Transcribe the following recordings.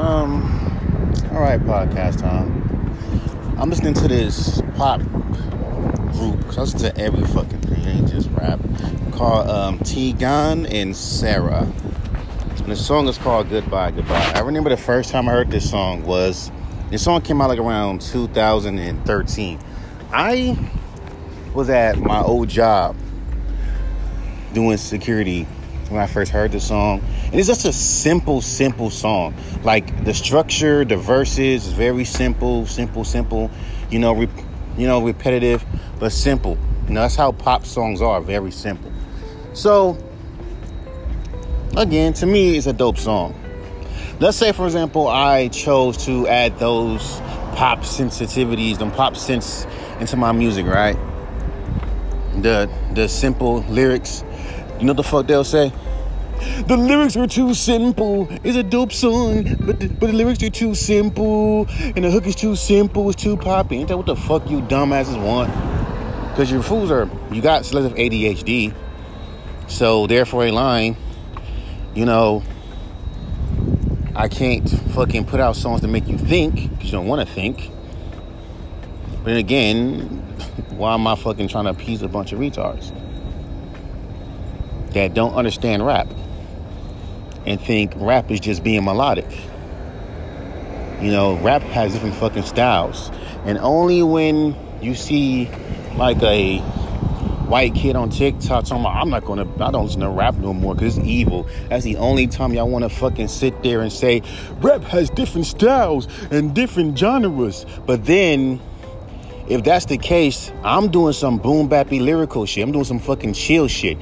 Um, all right, podcast time. I'm listening to this pop group. I listen to every fucking thing, just rap. Called um, Tegan and Sara. And the song is called Goodbye, Goodbye. I remember the first time I heard this song was this song came out like around 2013. I was at my old job doing security when I first heard the song. And it's just a simple, simple song. Like the structure, the verses very simple, simple, simple. You know, re- you know, repetitive, but simple. You know, that's how pop songs are, very simple. So, again, to me, it's a dope song. Let's say, for example, I chose to add those pop sensitivities, and pop sense into my music, right? The the simple lyrics. You know the fuck they'll say? The lyrics are too simple. It's a dope song, but the, but the lyrics are too simple, and the hook is too simple. It's too poppy. Ain't that what the fuck you dumbasses want? Because your fools are you got selective ADHD, so therefore a line. You know, I can't fucking put out songs to make you think because you don't want to think. But then again, why am I fucking trying to appease a bunch of retards that don't understand rap and think rap is just being melodic? You know, rap has different fucking styles, and only when you see like a white kid on TikTok talking about, I'm not gonna, I don't listen to rap no more because it's evil. That's the only time y'all wanna fucking sit there and say, rap has different styles and different genres. But then, if that's the case, I'm doing some boom bappy lyrical shit. I'm doing some fucking chill shit.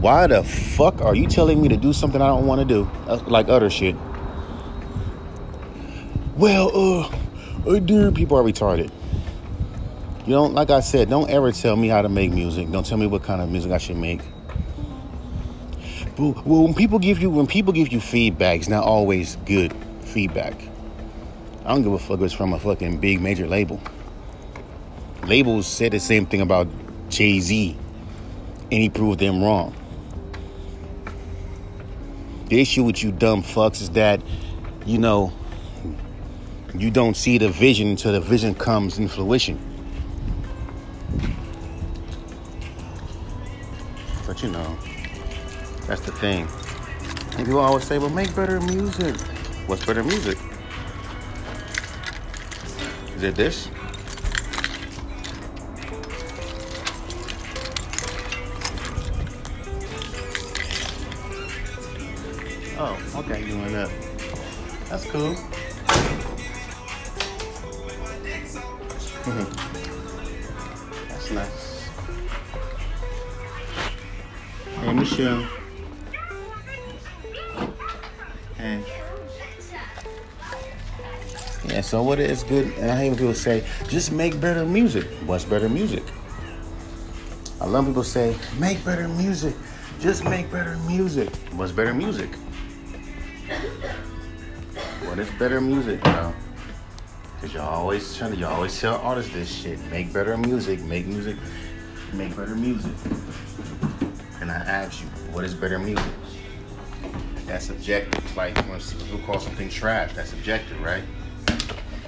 Why the fuck are you telling me to do something I don't wanna do? Uh, like other shit. Well, uh, uh, dear people are retarded. You don't, like I said, don't ever tell me how to make music. Don't tell me what kind of music I should make. But when people give you when people give you feedback, it's not always good feedback. I don't give a fuck if it's from a fucking big major label. Labels said the same thing about Jay Z, and he proved them wrong. The issue with you dumb fucks is that, you know, you don't see the vision until the vision comes in fruition. But you know, that's the thing. And people always say, well, make better music. What's better music? Is it this? Oh, okay, doing that. That's cool. Mm-hmm. That's nice. Hey, Michelle. Hey. Yeah, so what is good? And I hear people say, just make better music. What's better music? I love people say, make better music. Just make better music. What's better music? What is better music, bro? Cause y'all always trying to, y'all always tell artists this shit. Make better music. Make music. Make better music. And I ask you, what is better music? That's subjective. Like when people call something trash, that's subjective, right?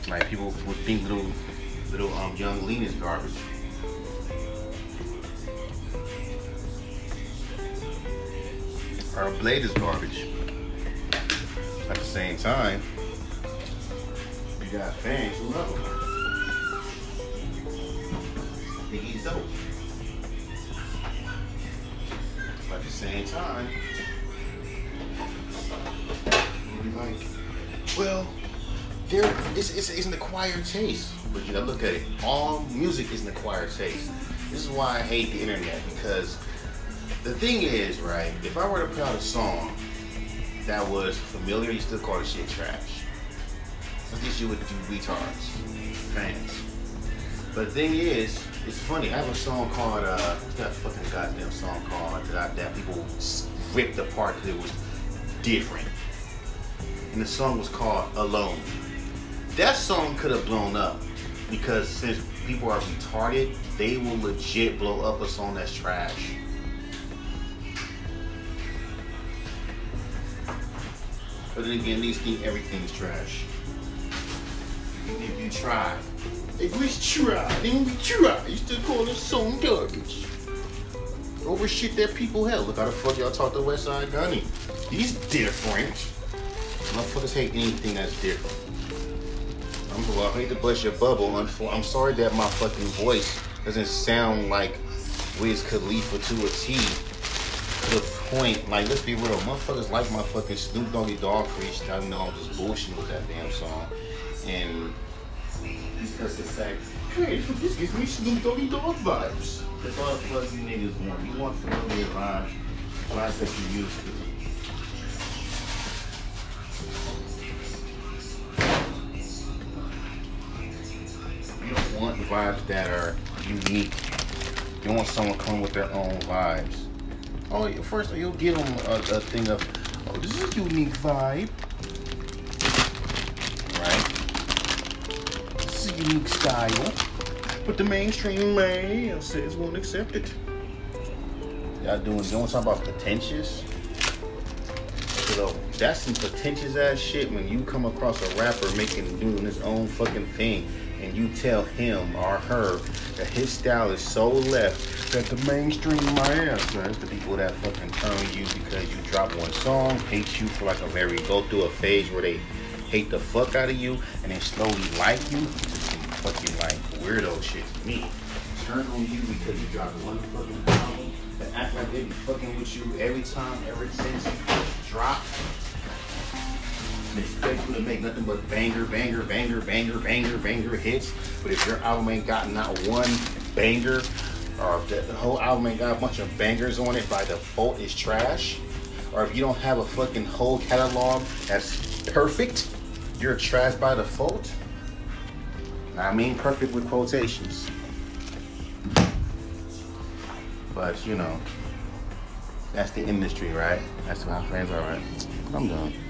Like people would think little, little um, Yung Lean is garbage. Or Bladee is garbage. At the same time, got fans who love. Think he's dope. But at the same time, like, well, there it's, it's, it's an acquired taste. But you gotta look at it. All music is an acquired taste. This is why I hate the internet because the thing is, right, if I were to put out a song that was familiar, you still call the shit trash. I think you would do retards, fans. But the thing is, it's funny. I have a song called, uh, what's that fucking goddamn song called that, I, that people ripped apart because it was different. And the song was called Alone. That song could have blown up because since people are retarded, they will legit blow up a song that's trash. But then again, these think everything's trash. If you try. If we try, then we try. You still call this song garbage. Over shit that people held. Look how the fuck y'all talk to Westside Gunny. He's different. Motherfuckers hate anything that's different. I'm, well, I hate to bust your bubble. I'm sorry that my fucking voice doesn't sound like Wiz Khalifa to a T. The point, like, let's be real, motherfuckers like my fucking Snoop Doggy Dogg freestyle. I know I'm just bullshitting with that damn song. And the fact, hey, this gives me Snoop Doggy Dogg vibes. That's all the fuck you niggas want. You want familiar vibes, vibes that you used to. You don't want vibes that are unique. You want someone come with their own vibes. Oh, first you'll give them a, a thing of, oh, this is a unique vibe. Right? A unique style. But the mainstream man says won't accept it. Y'all doing, you want to about pretentious? So that's some pretentious ass shit when you come across a rapper making, doing his own fucking thing and you tell him or her that his style is so left that the mainstream my ass that's the people that fucking turn you because you drop one song, hate you for like a very go through a phase where they hate the fuck out of you and then slowly like you. Just fucking like weirdo shit to me. Turn on you because you dropped one fucking album that act like they be fucking with you every time, ever since you drop. They expect you to make nothing but banger, banger, banger, banger, banger, banger hits. But if your album ain't got not one banger, or if the whole album ain't got a bunch of bangers on it, by default is trash. Or if you don't have a fucking whole catalog that's perfect, you're trash by default. I mean perfect with quotations. But you know, that's the industry, right? That's my friends are right. I'm done.